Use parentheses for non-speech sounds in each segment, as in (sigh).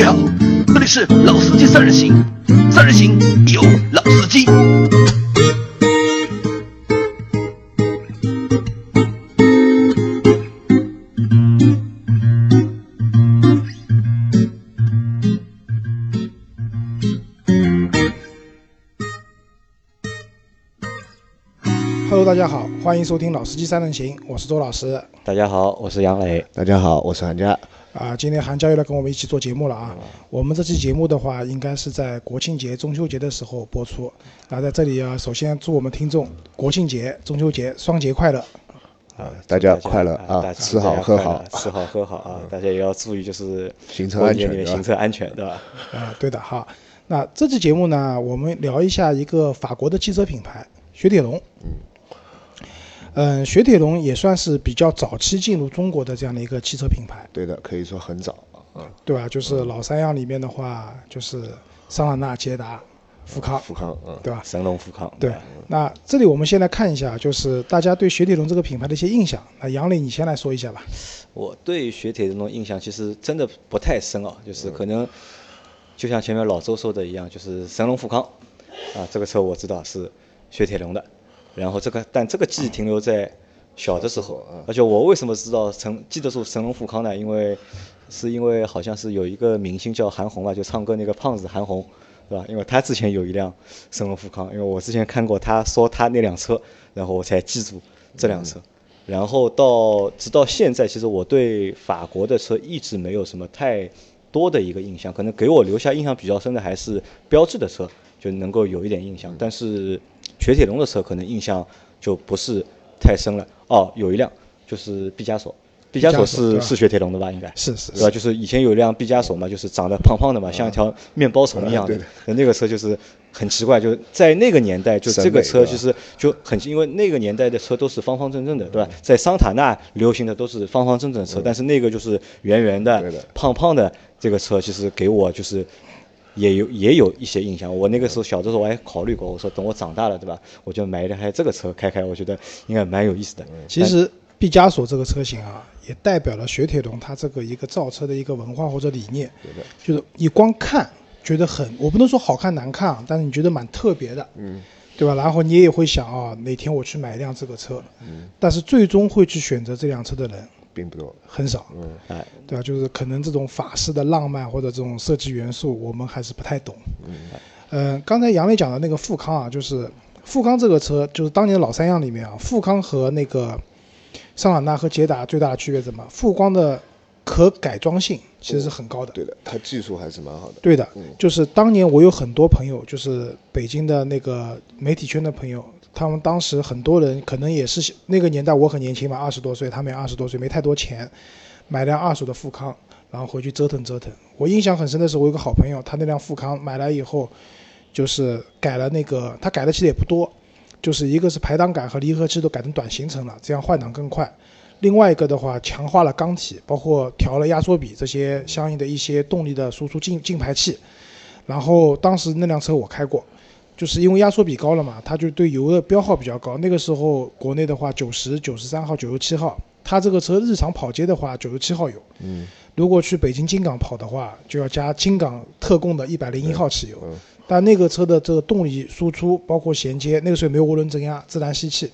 位好，这里是老司机三人行，三人行有老司机。Hello，大家好，欢迎收听《老司机三人行》，我是周老师。大家好，我是杨磊。大家好，我是韩佳。啊，今天韩佳又来跟我们一起做节目了啊。我们这期节目的话，应该是在国庆节、中秋节的时候播出。那在这里啊，首先祝我们听众国庆节、中秋节双节快乐。啊，大家快乐啊！啊，吃好喝好，吃好喝好啊！大家也要注意，就是行车安全行车安全，对吧？啊，对的哈。那这期节目呢，我们聊一下一个法国的汽车品牌雪铁龙。嗯，雪铁龙也算是比较早期进入中国的这样的一个汽车品牌，对的，可以说很早啊。对吧？就是老三样里面的话，就是桑塔纳、捷达、富康，富康，嗯，对吧？神龙富康，对，那这里我们先来看一下，就是大家对雪铁龙这个品牌的一些印象。那杨磊，你先来说一下吧。我对雪铁龙的印象其实真的不太深哦，就是可能就像前面老周说的一样，就是神龙富康啊，这个车我知道是雪铁龙的，然后这个但这个记忆停留在小的时候，而且我为什么知道神记得住神龙富康呢？因为是因为好像是有一个明星叫韩红吧，就唱歌那个胖子韩红。对吧？因为他之前有一辆神龙富康，因为我之前看过他说他那辆车，然后我才记住这辆车。然后到直到现在，其实我对法国的车一直没有什么太多的一个印象，可能给我留下印象比较深的还是标致的车，就能够有一点印象。但是雪铁龙的车可能印象就不是太深了。哦，有一辆就是毕加索，毕加索是是雪铁龙的吧？应该是是对吧？就是以前有一辆毕加索嘛，就是长得胖胖的嘛，像一条面包虫一样的嗯对的。那那个车就是很奇怪，就在那个年代，就审这个车其实就很，因为那个年代的车都是方方正正的，对吧？在桑塔纳流行的都是方方正正的车，但是那个就是圆圆的、胖胖的这个车，其实给我就是。也有也有一些印象，我那个时候小的时候我还考虑过，我说等我长大了，对吧？我就买一台这个车开开，我觉得应该蛮有意思的。其实毕加索这个车型啊，也代表了雪铁龙它这个一个造车的一个文化或者理念。对的，就是你光看觉得很，我不能说好看难看啊，但是你觉得蛮特别的，嗯，对吧？然后你也会想啊，哪天我去买一辆这个车，嗯，但是最终会去选择这辆车的人并不多。很少，嗯，哎，对吧？就是可能这种法式的浪漫或者这种设计元素，我们还是不太懂。嗯，呃，刚才杨磊讲的那个富康啊，就是富康这个车，就是当年的老三样里面啊，富康和那个桑塔纳和捷达最大的区别是什么？富光的可改装性其实是很高的。对的，它技术还是蛮好的。对的嗯，就是当年我有很多朋友，就是北京的那个媒体圈的朋友，他们当时很多人可能也是那个年代，我很年轻嘛，二十多岁，他们也二十多岁，没太多钱，买辆二手的富康，然后回去折腾折腾。我印象很深的是，我有个好朋友，他那辆富康买来以后，就是改了那个，他改的其实也不多，就是一个是排挡杆和离合器都改成短行程了，这样换挡更快。另外一个的话，强化了缸体，包括调了压缩比这些相应的一些动力的输出进进排气。然后当时那辆车我开过，就是因为压缩比高了嘛，它就对油的标号比较高。那个时候国内的话，九十九十三号、九十七号，它这个车日常跑街的话，九十七号油。嗯，如果去北京京港跑的话，就要加京港特供的一百零一号汽油。嗯但那个车的这个动力输出，包括衔接，那个时候也没有涡轮增压，自然吸气，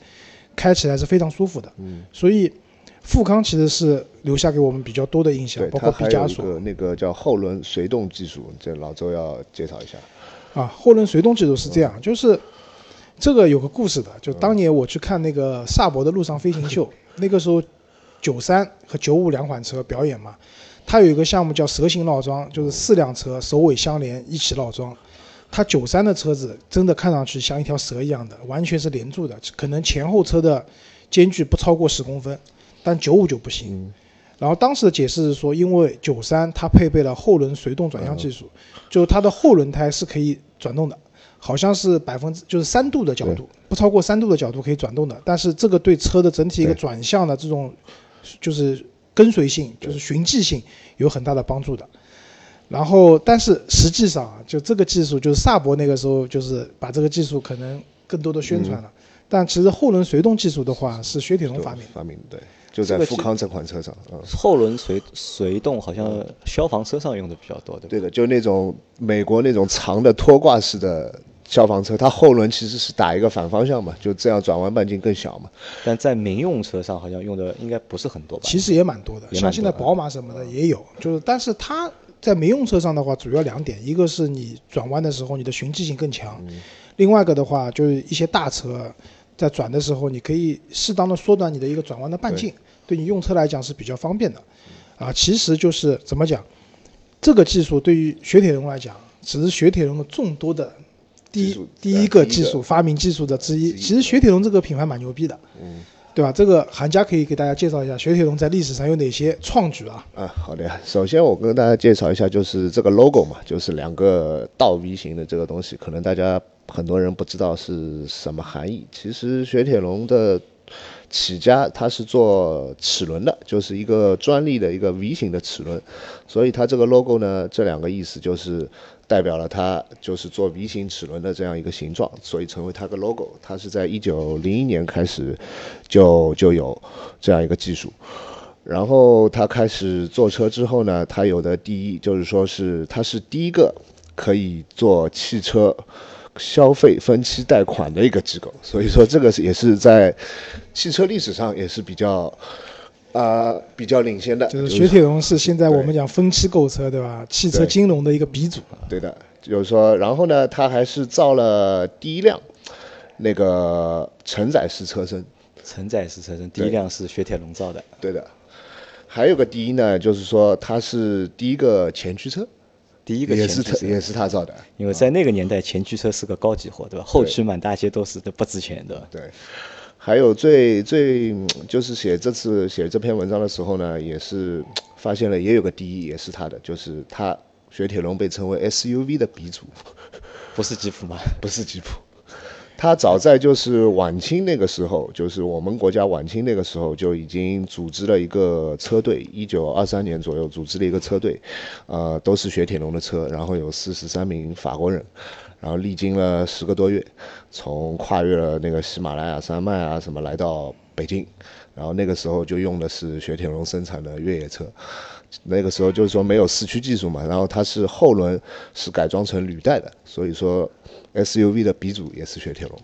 开起来是非常舒服的。嗯，所以富康其实是留下给我们比较多的印象，，包括毕加索那个叫后轮随动技术，这老周要介绍一下。啊。后轮随动技术是这样，就是这个有个故事的，就当年我去看那个萨博的陆上飞行秀，(laughs) 那个时候九三和九五两款车表演嘛，它有一个项目叫蛇形绕桩，就是四辆车首尾相连一起绕桩。它九三的车子真的看上去像一条蛇一样的，完全是连住的，可能前后车的间距不超过十公分，但九五就不行。嗯然后当时的解释是说，因为九三它配备了后轮随动转向技术，就是它的后轮胎是可以转动的，好像是百分之就是三度的角度，不超过三度的角度可以转动的。但是这个对车的整体一个转向的这种就是跟随性，就是循迹性有很大的帮助的。然后，但是实际上啊，就这个技术，就是萨博那个时候就是把这个技术可能更多的宣传了。但其实后轮随动技术的话，是雪铁龙发明的。发明的，对，就在富康这款车上，嗯，后轮随随动好像消防车上用的比较多，对吧？对的，就那种美国那种长的拖挂式的消防车，它后轮其实是打一个反方向嘛，就这样转弯半径更小嘛。但在民用车上好像用的应该不是很多吧？其实也蛮多的，像现在宝马什么的也有，就是但是它在民用车上的话，主要两点，一个是你转弯的时候你的循迹性更强，另外一个的话就是一些大车在转的时候，你可以适当的缩短你的一个转弯的半径，对你用车来讲是比较方便的。啊，其实就是怎么讲，这个技术对于雪铁龙来讲，只是雪铁龙的众多的第一第一个技术发明技术的之一。之一其实雪铁龙这个品牌蛮牛逼的，嗯，对吧？这个韩家可以给大家介绍一下雪铁龙在历史上有哪些创举啊？啊，好的呀。首先我跟大家介绍一下，就是这个 logo 嘛，就是两个倒 V 型的这个东西，可能大家很多人不知道是什么含义。其实雪铁龙的起家，它是做齿轮的，就是一个专利的一个 V 型的齿轮，所以它这个 logo 呢，这两个意思就是代表了它就是做 V 型齿轮的这样一个形状，所以成为它的 logo。它是在一九零一年开始就就有这样一个技术。然后他开始做车之后呢，他有的第一就是说是他是第一个可以做汽车消费分期贷款的一个机构，所以说这个是也是在汽车历史上也是比较啊、比较领先的，就是是雪铁龙是现在我们讲分期购车，对吧？汽车金融的一个鼻祖。对的，就是说，然后呢，它还是造了第一辆那个承载式车身，承载式车身第一辆是雪铁龙造的，对的。还有个第一呢，就是说它是第一个前驱车，第一个也前驱车是他也是他造的，因为在那个年代，前驱车是个高级货，对吧？后驱满大街都是，都不值钱的。对，还有最最嗯就是写这次写这篇文章的时候呢，也是发现了也有个第一，也是他的，就是他雪铁龙被称为 SUV 的鼻祖，不是吉普吗？不是吉普。他早在就是晚清那个时候，就是我们国家晚清那个时候就已经组织了一个车队，一九二三年左右组织了一个车队，呃，都是雪铁龙的车，然后有四十三名法国人，然后历经了十个多月，从跨越了那个喜马拉雅山脉啊什么来到北京，然后那个时候就用的是雪铁龙生产的越野车，那个时候就是说没有四驱技术嘛，然后它是后轮是改装成履带的，所以说 SUV 的鼻祖也是雪铁龙。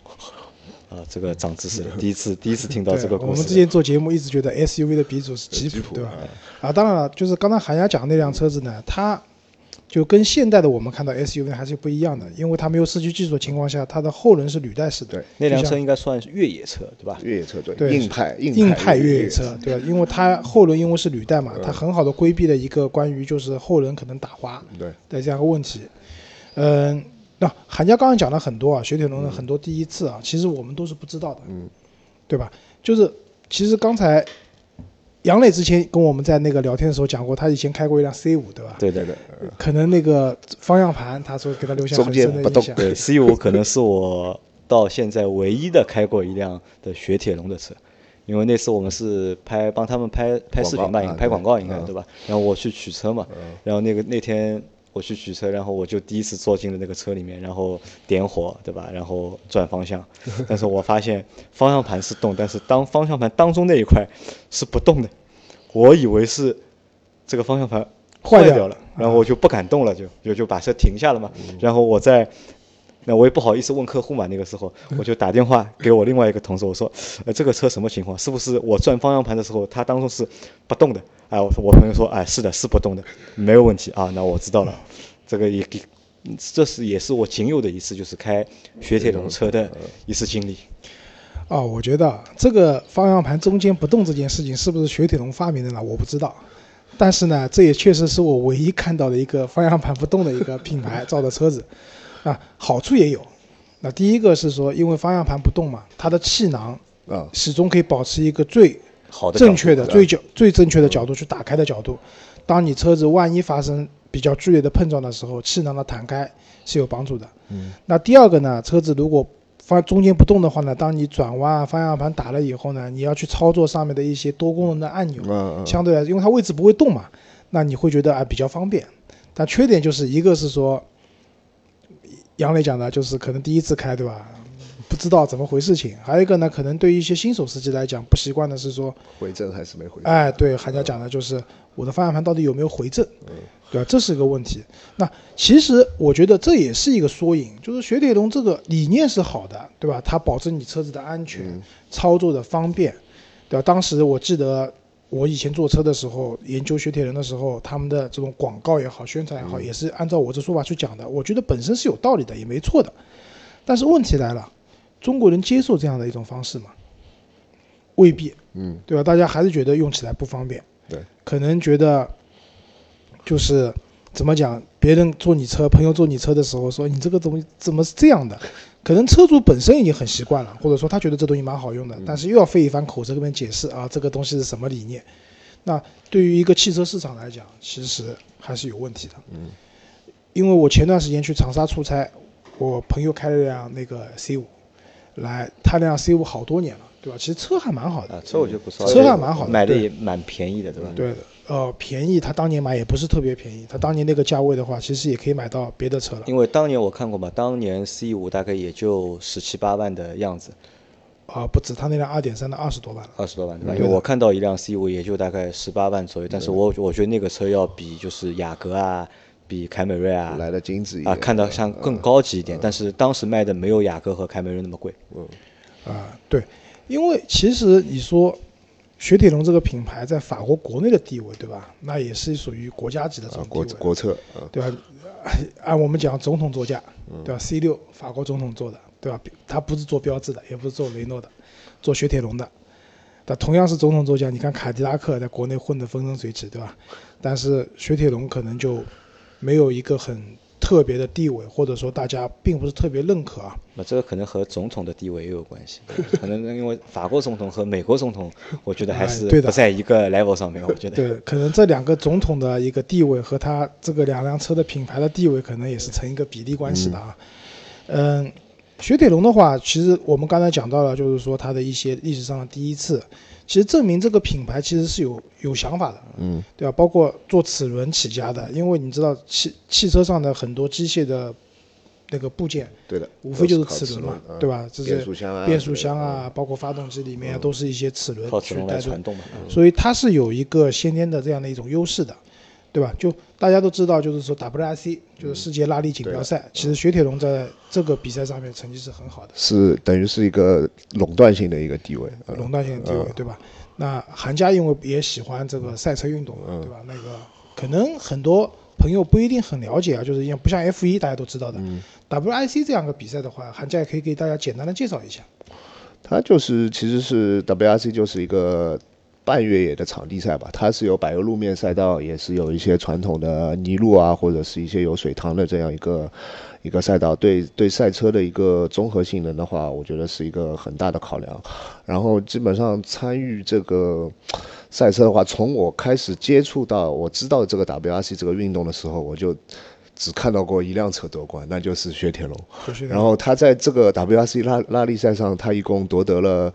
啊，这个长知识了，第一次第一次听到这个，故事。我们之前做节目一直觉得 SUV 的鼻祖是吉普，对吧？啊，当然了，就是刚才韩亚讲的那辆车子呢，它就跟现代的我们看到 SUV 还是不一样的，因为它没有四驱技术的情况下，它的后轮是履带式的。对那辆车应该算是越野车，对吧？越野车对，对硬派硬硬派派越野车，对？因为它后轮因为是履带嘛，它很好的规避了一个关于就是后轮可能打滑对的这样一个问题。嗯，那韩家刚刚讲了很多啊，雪铁龙的很多第一次啊，其实我们都是不知道的，嗯，对吧？就是其实刚才杨磊之前跟我们在那个聊天的时候讲过，他以前开过一辆 C 五，对吧？对对对，可能那个方向盘，他说给他留下很中间不动深的印象。对，C 五可能是我到现在唯一的开过一辆的雪铁龙的车，因为那次我们是拍帮他们拍拍视频吧，拍广告应该嗯对吧？然后我去取车嘛，然后那个那天我去取车，然后我就第一次坐进了那个车里面，然后点火对吧？然后转方向，(laughs) 但是我发现方向盘是动，但是当方向盘当中那一块是不动的，我以为是这个方向盘坏掉掉了，然后我就不敢动了，就就就把车停下了嘛。然后我在，那我也不好意思问客户嘛，那个时候我就打电话给我另外一个同事，我说，呃，这个车什么情况？是不是我转方向盘的时候，它当中是不动的？哎，我我朋友说，哎，是的，是不动的，没有问题啊，那我知道了，这个也给。这是也是我仅有的一次，就是开雪铁龙车的一次经历。啊，我觉得啊这个方向盘中间不动这件事情是不是雪铁龙发明的呢？我不知道，但是呢，这也确实是我唯一看到的一个方向盘不动的一个品牌 (laughs) 造的车子，啊，好处也有。那第一个是说，因为方向盘不动嘛，它的气囊啊，始终可以保持一个最好的正确的、最角最正确的角度去打开的角度。当你车子万一发生比较剧烈的碰撞的时候，气囊的弹开是有帮助的。嗯，那第二个呢，车子如果方中间不动的话呢，当你转弯啊、方向盘打了以后呢，你要去操作上面的一些多功能的按钮，嗯嗯，相对来，因为它位置不会动嘛，那你会觉得啊比较方便。但缺点就是一个是说，杨磊讲的，就是可能第一次开对吧，不知道怎么回事情，还有一个呢，可能对于一些新手司机来讲，不习惯的是说，回正还是没回正？哎，对，韩家讲的就是我的方向盘到底有没有回正，对吧？这是一个问题。那其实我觉得这也是一个缩影，就是雪铁龙这个理念是好的，对吧？它保证你车子的安全，操作的方便，对吧？当时我记得我以前坐车的时候，研究雪铁龙的时候，他们的这种广告也好，宣传也好，也是按照我这说法去讲的。我觉得本身是有道理的，也没错的。但是问题来了，中国人接受这样的一种方式吗？未必，嗯，对吧？大家还是觉得用起来不方便，对，可能觉得就是怎么讲，别人坐你车，朋友坐你车的时候说你这个东西怎么是这样的？可能车主本身已经很习惯了，或者说他觉得这东西蛮好用的，但是又要费一番口舌跟别人解释啊，这个东西是什么理念？那对于一个汽车市场来讲，其实还是有问题的。嗯，因为我前段时间去长沙出差，我朋友开了辆那个 C 五，来，他那辆 C 五好多年了，对吧？其实车还蛮好的，啊，车我觉得不错，车还蛮好的买的也蛮便宜的，对吧？对的，呃，便宜，他当年买也不是特别便宜，他当年那个价位的话，其实也可以买到别的车了。因为当年我看过嘛，当年 C 五大概也就十七八万的样子，啊、不止，他那辆二点三的二十多万了。二十多万对吧？因为我看到一辆 C 五也就大概十八万左右，但是我我觉得那个车要比就是雅阁啊，比凯美瑞啊来的精致一点啊，看到像更高级一点，但是当时卖的没有雅阁和凯美瑞那么贵。嗯啊、对，因为其实你说雪铁龙这个品牌在法国国内的地位，对吧？那也是属于国家级的这种地位，国策，嗯对吧？按我们讲总统座驾，对吧？C 六法国总统做的，对吧？他不是做标致的，也不是做雷诺的，做雪铁龙的。但同样是总统座驾，你看凯迪拉克在国内混得风生水起，对吧？但是雪铁龙可能就没有一个很特别的地位，或者说大家并不是特别认可啊。那这个可能和总统的地位也有关系，可能因为法国总统和美国总统，我觉得还是不在一个 level 上面。我觉得，对，可能这两个总统的一个地位和他这个两辆车的品牌的地位，可能也是成一个比例关系的啊。嗯，雪铁龙的话，其实我们刚才讲到了，就是说它的一些历史上的第一次，其实证明这个品牌其实是有有想法的，嗯，对吧？包括做齿轮起家的，因为你知道汽汽车上的很多机械的那个部件，对的，无非就是齿轮嘛，嗯对吧？这些变速箱啊，变速箱啊，包括发动机里面啊都是一些齿轮去带动。所以它是有一个先天的这样的一种优势的，对吧？就大家都知道，就是说 WRC 就是世界拉力锦标赛，其实雪铁龙在这个比赛上面成绩是很好的，是等于是一个垄断性的一个地位，嗯垄断性的地位，对吧？那韩家因为也喜欢这个赛车运动嘛，对吧？那个可能很多朋友不一定很了解啊，就是因为不像 F 1大家都知道的、WRC 这样个比赛的话，韩家也可以给大家简单的介绍一下。它就是其实是 WRC 就是一个半越野的场地赛吧，它是有柏油路面赛道，也是有一些传统的泥路啊，或者是一些有水塘的这样一个一个赛道。对对赛车的一个综合性能的话，我觉得是一个很大的考量。然后基本上参与这个赛车的话，从我开始接触到我知道这个 WRC 这个运动的时候，我就只看到过一辆车夺冠，那就是雪铁龙。然后他在这个 WRC 拉拉力赛上，他一共夺得了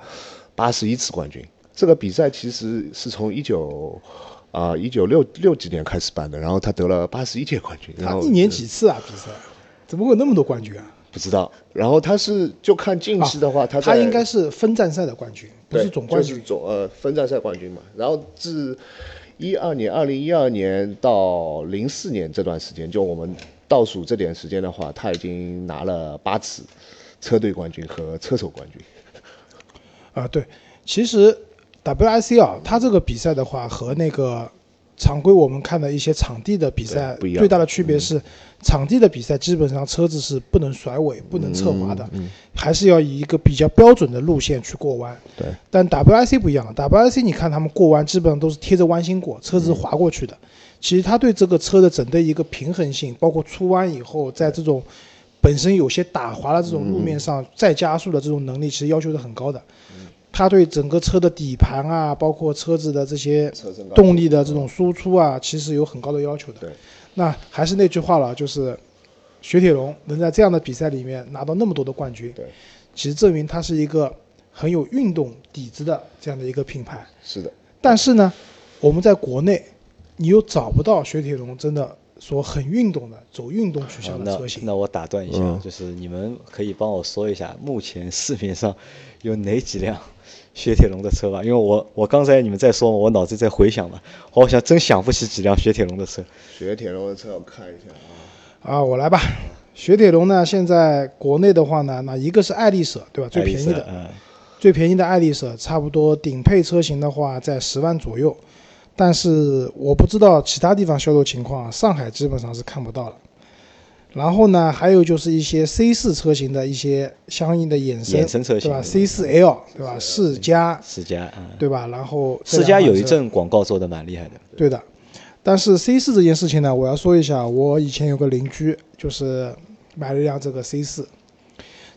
八十一次冠军。这个比赛其实是从一九啊一九六六几年开始办的，然后他得了八十一届冠军。然后他一年几次啊？比赛怎么会有那么多冠军啊？不知道。然后他是就看近期的话，他他应该是分站赛的冠军，不是总冠军就是。总呃分站赛冠军嘛。然后自一二年、二零一二年到零四年这段时间，就我们倒数这点时间的话，他已经拿了八次车队冠军和车手冠军。啊，对，其实 WRC 啊，它这个比赛的话和那个常规我们看的一些场地的比赛不一样嗯最大的区别是，场地的比赛基本上车子是不能甩尾、不能侧滑嗯的，还是要以一个比较标准的路线去过弯。对，但 WIC 不一样，WIC 你看他们过弯基本上都是贴着弯心过，车子是滑过去的。其实它对这个车的整个一个平衡性，包括出弯以后，在这种本身有些打滑的这种路面上再加速的这种能力，其实要求是很高的。它对整个车的底盘啊，包括车子的这些动力的这种输出啊，其实有很高的要求的。对，那还是那句话了，就是雪铁龙能在这样的比赛里面拿到那么多的冠军，对，其实证明它是一个很有运动底子的这样的一个品牌。是的，但是呢，我们在国内，你又找不到雪铁龙真的说很运动的走运动取向的车型。那我打断一下，嗯就是你们可以帮我说一下，目前市面上有哪几辆雪铁龙的车吧？因为我我刚才你们在说，我脑子在回想嘛，我好像真想不起几辆雪铁龙的车。雪铁龙的车我看一下啊，啊，我来吧。雪铁龙呢，现在国内的话呢，那一个是爱丽舍，对吧？最便宜的，嗯，最便宜的爱丽舍，差不多顶配车型的话在十万左右。但是我不知道其他地方销售情况，上海基本上是看不到了。然后呢，还有就是一些 C 四车型的一些相应的衍生，衍生车型对吧？C 四 L 对吧？世嘉世嘉，嗯，对吧？然后这世嘉有一阵广告做的蛮厉害的。对的，但是 C 四这件事情呢，我要说一下，我以前有个邻居，就是买了一辆这个 C 四，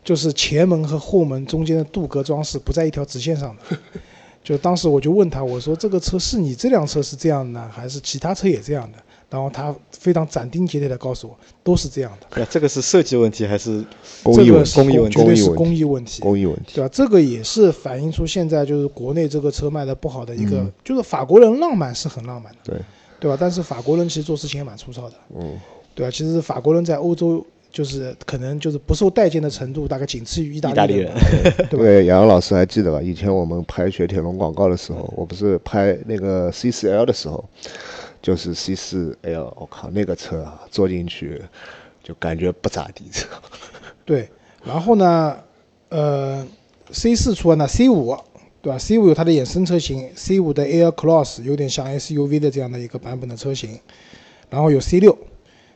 就是前门和后门中间的镀铬装饰不在一条直线上的。(laughs) 就当时我就问他，我说这个车是你这辆车是这样的呢，还是其他车也这样的？然后他非常斩钉截铁的告诉我，都是这样的。那这个是设计问题还是工艺工艺问题绝对是工工艺问题，工艺问题，对吧？这个也是反映出现在就是国内这个车卖的不好的一个，嗯就是法国人浪漫是很浪漫的，对，对吧？但是法国人其实做事情也蛮粗糙的，嗯，对吧？其实法国人在欧洲就是可能就是不受待见的程度，大概仅次于意大利人？对吧？(laughs) 对，杨洋老师还记得吧？以前我们拍雪铁龙广告的时候，我不是拍那个 CCL 的时候，就是 C 4 L，我靠，那个车啊，坐进去就感觉不咋地。(laughs) 对，然后呢，呃，C 四出完了 C 五，对吧？C 五有它的衍生车型，C 五的 Air Cross 有点像 SUV 的这样的一个版本的车型，然后有 C 六。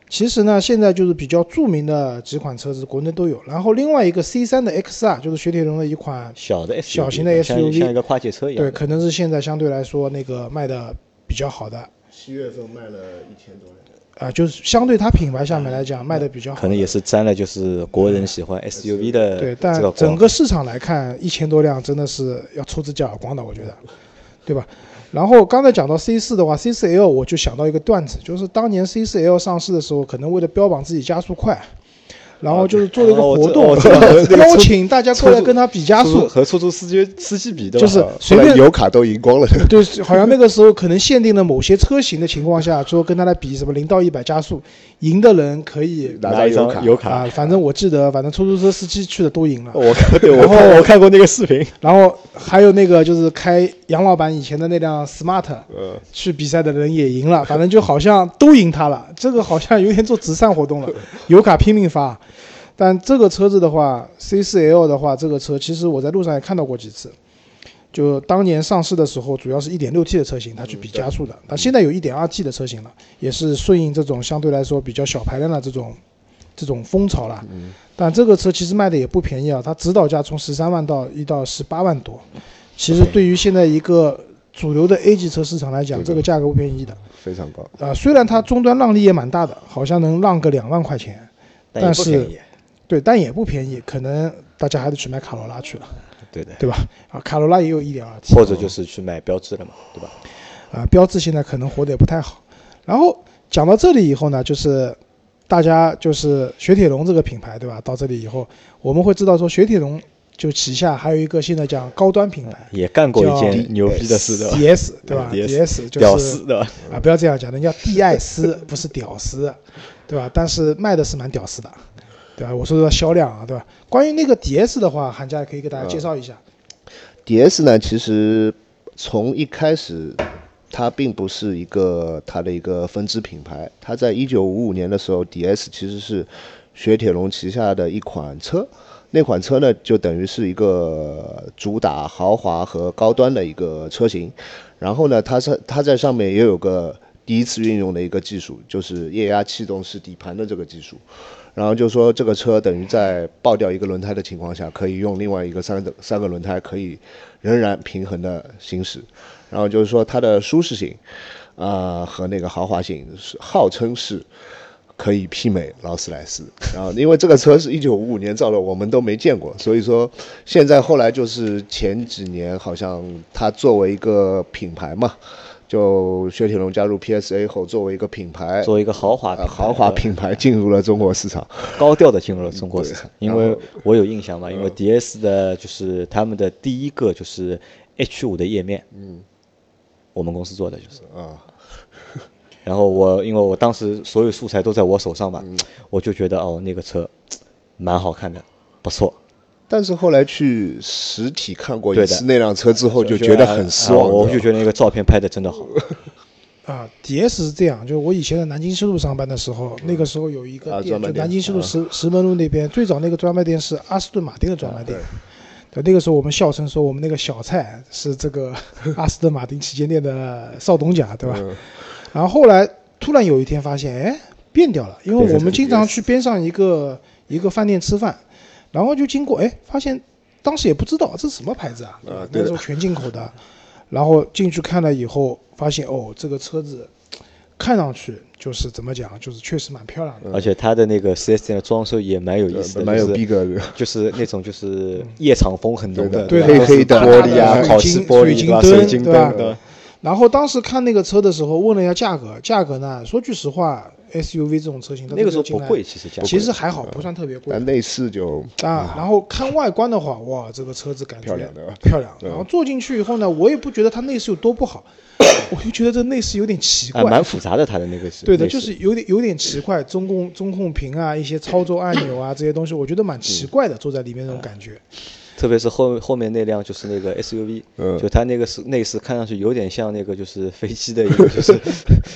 其实呢，现在就是比较著名的几款车子，国内都有。然后另外一个 C 三的 XR 就是雪铁龙的一款，小的小型的像 SUV 像一个跨界车一样对，可能是现在相对来说那个卖的比较好的七月份卖了一千多辆。啊、就是相对它品牌下面来讲卖的比较好。可能也是沾了就是国人喜欢 SUV 的对，这个但整个市场来看，一千多辆真的是要出自己耳光的，我觉得，对吧？然后刚才讲到 C 四的话，C 四 L 我就想到一个段子，就是当年 C 四 L 上市的时候，可能为了标榜自己加速快，然后就是做了一个活动，(laughs) 邀请大家过来跟他比加速，和出租司机司机比的，就是随便油卡都赢光了。(laughs) 对，好像那个时候可能限定了某些车型的情况下，说跟他来比什么零到一百加速，赢的人可以拿到一张油卡。啊，反正我记得，反正出租车司机去的都赢了。我看对，我然后看我看过那个视频，然后还有那个就是开杨老板以前的那辆 smart 嗯，去比赛的人也赢了，反正就好像都赢他了。这个好像有点做慈善活动了，(laughs) 油卡拼命发。但这个车子的话，C4L 的话，这个车其实我在路上也看到过几次。就当年上市的时候，主要是一点六 T 的车型，它去比加速的。它现在有一点二 T 的车型了，也是顺应这种相对来说比较小排量的这种这种风潮了。但这个车其实卖的也不便宜啊，它指导价从十三万到一到十八万多。其实对于现在一个主流的 A 级车市场来讲，这个价格不便宜的。非常高。啊、虽然它终端让利也蛮大的，好像能让个两万块钱，但是。对，但也不便宜，可能大家还得去买卡罗拉去了，对的，对吧？啊，卡罗拉也有一点二 T，或者就是去买标志了嘛，对吧？啊，标致现在可能活得也不太好。然后讲到这里以后呢，就是大家就是雪铁龙这个品牌，对吧？到这里以后，我们会知道说雪铁龙就旗下还有一个现在讲高端品牌也干过一件牛逼的事，对吧？DS，对吧 DS？DS 就屌是丝，对吧？啊，不要这样讲，人家蒂艾斯不是屌丝，对吧？但是卖的是蛮屌丝的，对吧？我说的销量啊，对吧？关于那个 DS 的话，韩佳也可以给大家介绍一下。DS 呢，其实从一开始，它并不是一个它的一个分支品牌。它在一九五五年的时候，DS 其实是雪铁龙旗下的一款车。那款车呢，就等于是一个主打豪华和高端的一个车型。然后呢，它在它在上面也有个第一次运用的一个技术，就是液压气动式底盘的这个技术。然后就说这个车等于在爆掉一个轮胎的情况下，可以用另外一个三个三个轮胎可以仍然平衡的行驶。然后就是说它的舒适性，啊、和那个豪华性是号称是可以媲美劳斯莱斯。然后因为这个车是一九五五年造的，我们都没见过，所以说现在后来就是前几年好像它作为一个品牌嘛。就雪铁龙加入 PSA 后，作为一个品牌，作为一个豪华呃豪华品牌进入了中国市场。高调的进入了中国市场，因为我有印象嘛，因为 DS 的就是他们的第一个就是 H 五的页面，嗯，我们公司做的就是，啊，然后我因为我当时所有素材都在我手上嘛，我就觉得哦那个车蛮好看的，不错。但是后来去实体看过一对的次那辆车之后，就觉得很失望。啊我就觉得那个照片拍的真的好。(laughs) 啊，DS 是这样，就是我以前在南京西路上班的时候，那个时候有一个店，啊店就南京西路石石门路那边，最早那个专卖店是阿斯顿马丁的专卖店。对，那个时候我们笑称说我们那个小蔡是这个 (laughs) 阿斯顿马丁旗舰店的少东家，对吧？嗯然后后来突然有一天发现，哎，变掉了，因为我们经常去边上一个一个饭店吃饭，然后就经过，哎，发现当时也不知道这是什么牌子啊，那时候全进口的，然后进去看了以后，发现哦，这个车子看上去就是怎么讲，就是确实蛮漂亮的。而且它的那个 4S 店的装修也蛮有意思的，蛮有逼格的。就是那种就是夜场风很浓的，对黑黑的玻璃啊，水烤漆玻璃对吧？水晶灯水晶对吧灯对吧？然后当时看那个车的时候，问了一下价格，价格呢，说句实话，SUV 这种车型，它那个时候不贵，其实价格其实还好，不算特别贵但内饰就啊。然后看外观的话，哇，这个车子感觉漂亮的漂亮。嗯然后坐进去以后呢，我也不觉得它内饰有多不好，(laughs) 我就觉得这内饰有点奇啊，怪。蛮复杂的，它的那个是对的，就是有点有点奇怪，中控中控屏啊，一些操作按钮啊 (laughs) 这些东西，我觉得蛮奇怪的，坐在里面那种感觉。特别是后后面那辆就是那个 SUV，、嗯就它那个是内饰看上去有点像那个就是飞机的一个 (laughs) 就是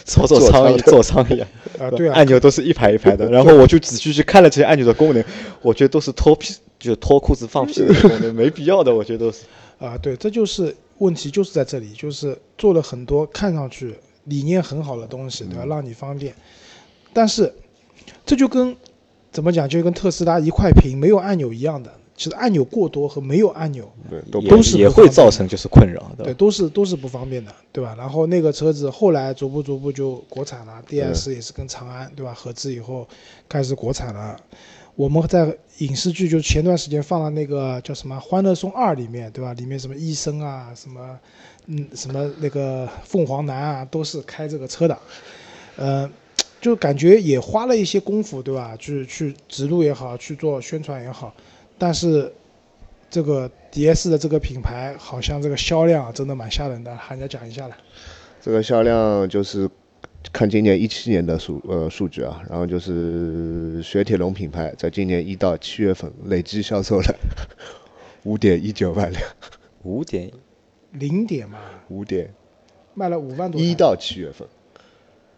操作座舱一舱座舱一样，啊对啊按钮都是一排一排的。(laughs) 然后我就仔细去看了这些按钮的功能，我觉得都是脱屁就脱裤子放屁的功能，(laughs) 没必要的，我觉得都是。啊，对，这就是问题，就是在这里，就是做了很多看上去理念很好的东西，对吧？让你方便，但是这就跟怎么讲，就跟特斯拉一块屏没有按钮一样的。其实按钮过多和没有按钮，对都也都是也不会造成就是困扰，对对，都是都是不方便的，对吧？然后那个车子后来逐步逐步就国产了，DS 也是跟长安对吧合资以后开始国产了。我们在影视剧就前段时间放了那个叫什么《欢乐颂二》里面，对吧？里面什么医生啊，什么嗯什么那个凤凰男啊，都是开这个车的，呃，就感觉也花了一些功夫，对吧？去去植入也好，去做宣传也好，但是这个 DS 的这个品牌好像这个销量啊真的蛮吓人的，喊家讲一下了。这个销量就是看今年一七年的数呃数据啊，然后就是雪铁龙品牌在今年一到七月份累计销售了 (laughs) 五点一九万辆，(laughs) 五点零点嘛，五点卖了五万多台。一到七月份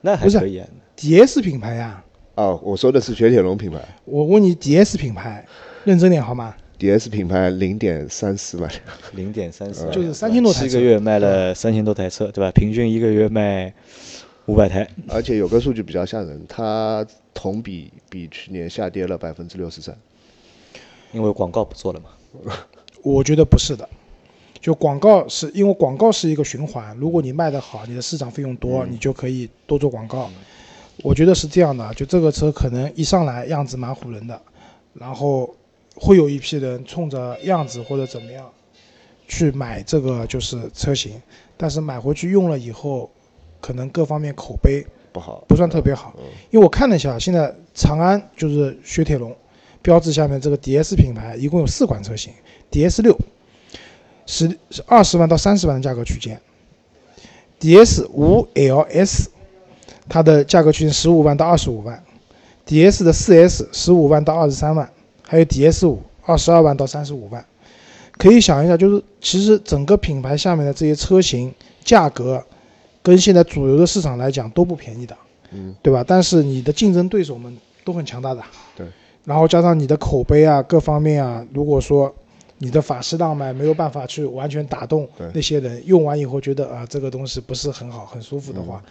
那还是可以啊，DS 品牌呀、啊，我说的是雪铁龙品牌我问你 DS 品牌，认真点好吗？，DS 品牌零点三四万辆，零点三四，就是3000多台车七个月卖了三千多台车，对吧？平均一个月卖五百台，而且有个数据比较吓人，它同比比去年下跌了百分之六十三。因为广告不做了嘛。(laughs) 我觉得不是的，就广告是因为广告是一个循环，如果你卖得好，你的市场费用多，你就可以多做广告。我觉得是这样的，就这个车可能一上来样子蛮唬人的，然后会有一批人冲着样子或者怎么样去买这个就是车型，但是买回去用了以后，可能各方面口碑不好，不算特别好，因为我看了一下，现在长安就是雪铁龙标志下面这个 DS 品牌一共有四款车型，DS 六十二十万到三十万的价格区间，DS 五 LS 它的价格区间十五万到二十五万，DS 的四 S 十五万到二十三万，还有 DS 五二十二万到三十五万。可以想一下，就是其实整个品牌下面的这些车型价格，跟现在主流的市场来讲都不便宜的，嗯，对吧？但是你的竞争对手们都很强大的，对。然后加上你的口碑啊，各方面啊，如果说你的法式浪漫没有办法去完全打动那些人，用完以后觉得啊这个东西不是很好、很舒服的话，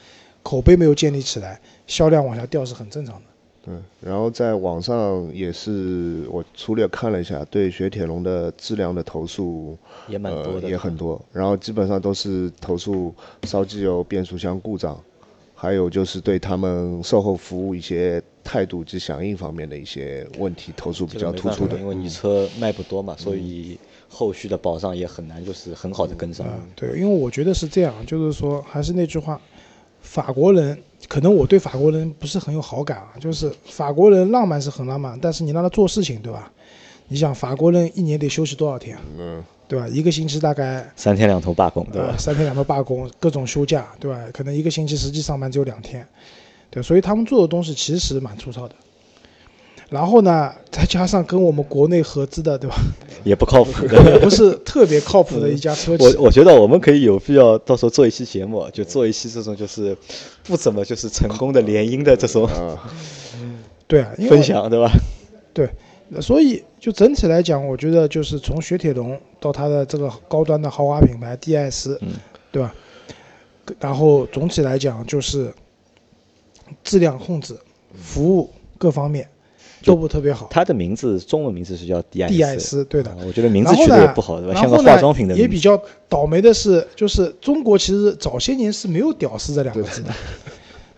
口碑没有建立起来，销量往下掉是很正常的。对，然后在网上也是我粗略看了一下，对雪铁龙的质量的投诉也蛮多的呃，也很多，然后基本上都是投诉烧机油、变速箱故障，还有就是对他们售后服务一些态度及响应方面的一些问题投诉比较突出的。因为你车卖不多嘛，所以后续的保障也很难，就是很好的跟上。嗯，对，因为我觉得是这样，就是说还是那句话，法国人可能我对法国人不是很有好感啊，就是法国人浪漫是很浪漫，但是你让他做事情，对吧？你想法国人一年得休息多少天啊？嗯，对吧？一个星期大概三天两头罢工，对吧呃？三天两头罢工，各种休假，对吧？可能一个星期实际上班只有两天，对，所以他们做的东西其实蛮粗糙的。然后呢，再加上跟我们国内合资的，对吧？也不靠谱。(laughs) 也不是特别靠谱的一家车企。我我觉得我们可以有必要到时候做一期节目，就做一期这种就是不怎么就是成功的联姻的这种啊，对啊，分享，对吧？对，所以就整体来讲，我觉得就是从雪铁龙到它的这个高端的豪华品牌 DS，、嗯对吧？然后总体来讲就是质量控制、服务各方面都不特别好。它的名字中文名字是叫 DIS。DS 对的啊，我觉得名字取然后呢得也不好，对吧？像个化妆品的名字。也比较倒霉的是，就是中国其实早些年是没有“屌丝”这两个字的，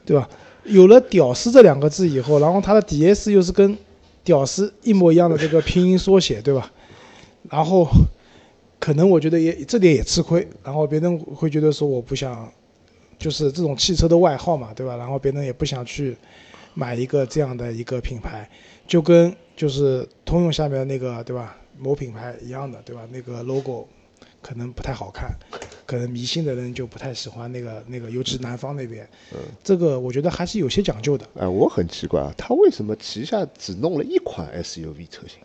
对吧？有了“屌丝”这两个字以后，然后它的 DS 又是跟“屌丝”一模一样的这个拼音缩写，对吧？然后可能我觉得也这点也吃亏，然后别人会觉得说我不想，就是这种汽车的外号嘛，对吧？然后别人也不想去买一个这样的一个品牌，就跟就是通用下面的那个对吧某品牌一样的对吧？那个 logo 可能不太好看，可能迷信的人就不太喜欢那个那个，尤其南方那边，嗯这个我觉得还是有些讲究的。哎，我很奇怪啊，他为什么旗下只弄了一款 SUV 车型？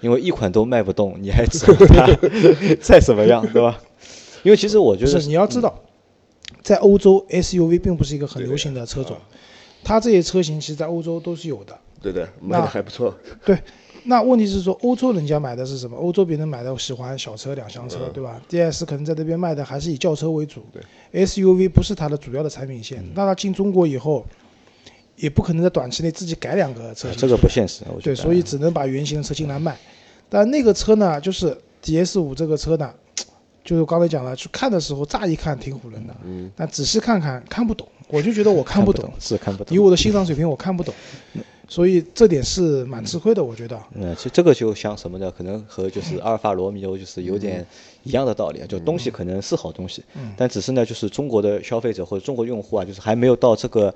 因为一款都卖不动，你还指望它再怎么样，对吧？因为其实我觉得是你要知道，在欧洲 SUV 并不是一个很流行的车种，它这些车型其实在欧洲都是有的。对的，卖的还不错。(laughs) 对，那问题是说欧洲人家买的是什么？欧洲别人买的喜欢小车、两厢车，对吧？DS 可能在那边卖的还是以轿车为主，SUV 不是它的主要的产品线。那它进中国以后，也不可能在短期内自己改两个车型，这个不现实，对，所以只能把原型的车进来卖。但那个车呢，就是 DS 五这个车呢，就是刚才讲了，去看的时候乍一看挺唬人的，嗯，但仔细看看看不懂，我就觉得我看不懂，是看不懂。以我的欣赏水平我看不懂，所以这点是蛮吃亏的，我觉得。嗯，其实这个就像什么呢？可能和就是阿尔法罗密欧就是有点一样的道理啊，就东西可能是好东西，嗯但只是呢，就是中国的消费者或者中国用户啊，就是还没有到这个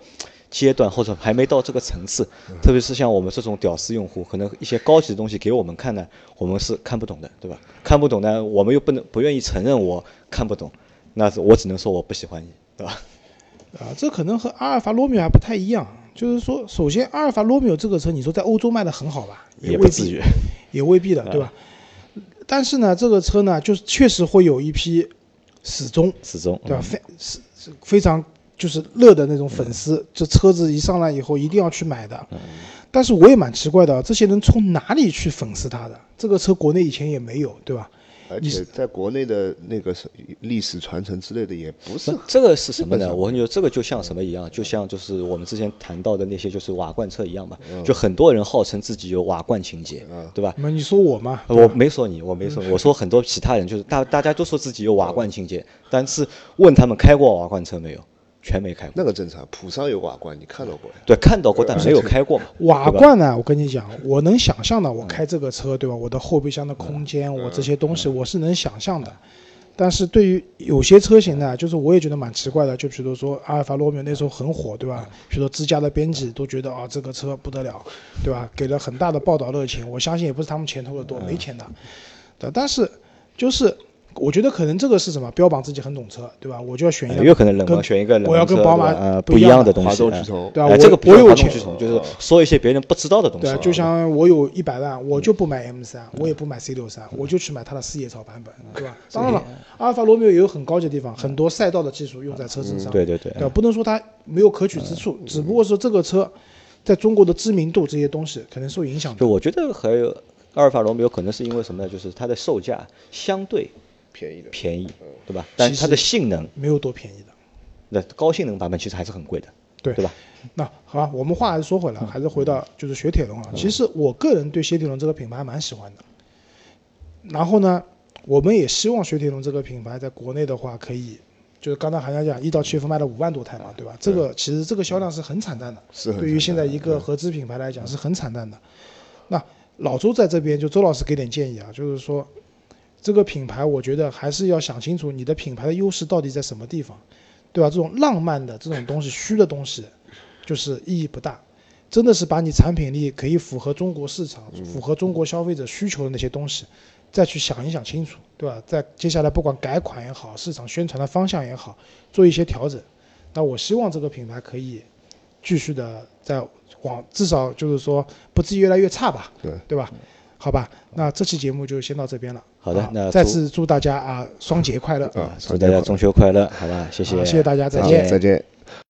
阶段，或者还没到这个层次。特别是像我们这种屌丝用户，可能一些高级的东西给我们看呢，我们是看不懂的，对吧？看不懂呢，我们又不能不愿意承认我看不懂，那我只能说我不喜欢你，对吧？啊，这可能和阿尔法罗密欧还不太一样。就是说，首先阿尔法罗密欧这个车，你说在欧洲卖的很好吧？未必也不至于。也未必的，对吧？但是呢，这个车呢，就是确实会有一批始终，始终对吧？嗯非是是非常就是热的那种粉丝，这车子一上来以后一定要去买的。但是我也蛮奇怪的，这些人从哪里去粉丝他的？这个车国内以前也没有，对吧？而且在国内的那个是历史传承之类的也不是那这个是什么呢？我跟你说，这个就像什么一样，就像就是我们之前谈到的那些就是瓦罐车一样嘛，嗯就很多人号称自己有瓦罐情节，对吧？那你说我吗？我没说你，我没说，我说很多其他人，就是大大家都说自己有瓦罐情节，但是问他们开过瓦罐车没有，全没开过。那个正常。普桑有瓦罐，你看到过呀？对，看到过，但没有开过嘛。瓦罐呢，我跟你讲，我能想象的，我开这个车，对吧？我的后备箱的空间，我这些东西，我是能想象的。但是对于有些车型呢，就是我也觉得蛮奇怪的，就比如说阿尔法罗密欧那时候很火，对吧？比如说自家的编辑都觉得啊，这个车不得了，对吧？给了很大的报道热情，我相信也不是他们钱投的多，没钱的。对，但是就是我觉得可能这个是什么？标榜自己很懂车，对吧？我就要选一个有可能冷门跟选一个冷门我要跟宝马呃不一样的东西。对吧，这个我有钱就是说一些别人不知道的东西。对啊，就像我有一百万，我就不买 M 三，我也不买 C 六三，我就去买它的四叶草版本，对吧？当然了，阿尔法罗密欧也有很高级的地方，很多赛道的技术用在车身上，对对对对吧？不能说它没有可取之处，只不过是这个车在中国的知名度这些东西可能受影响的。就我觉得还有阿尔法罗密欧可能是因为什么呢？就是它的售价相对便宜的。便宜，对吧？但它的性能，没有多便宜的。那高性能版本其实还是很贵的，对对吧？那好吧，我们话还是说回来，还是回到就是雪铁龙啊。其实我个人对雪铁龙这个品牌蛮喜欢的。然后呢，我们也希望雪铁龙这个品牌在国内的话，可以就是刚才好像讲一到七月份卖了五万多台嘛，对吧？这个其实这个销量是很惨淡的，是对于现在一个合资品牌来讲是很惨淡的。那老周在这边，就周老师给点建议啊，就是说这个品牌，我觉得还是要想清楚你的品牌的优势到底在什么地方，对吧？这种浪漫的这种东西、虚的东西，就是意义不大。真的是把你产品力可以符合中国市场、符合中国消费者需求的那些东西，再去想一想清楚，对吧？在接下来不管改款也好，市场宣传的方向也好，做一些调整。那我希望这个品牌可以继续的在往，至少就是说不至于越来越差吧，对对吧？好吧，那这期节目就先到这边了。啊好的那祝再次祝大家啊双节快乐啊，祝大家中秋快乐，好吧？谢谢，好谢谢大家再见再见。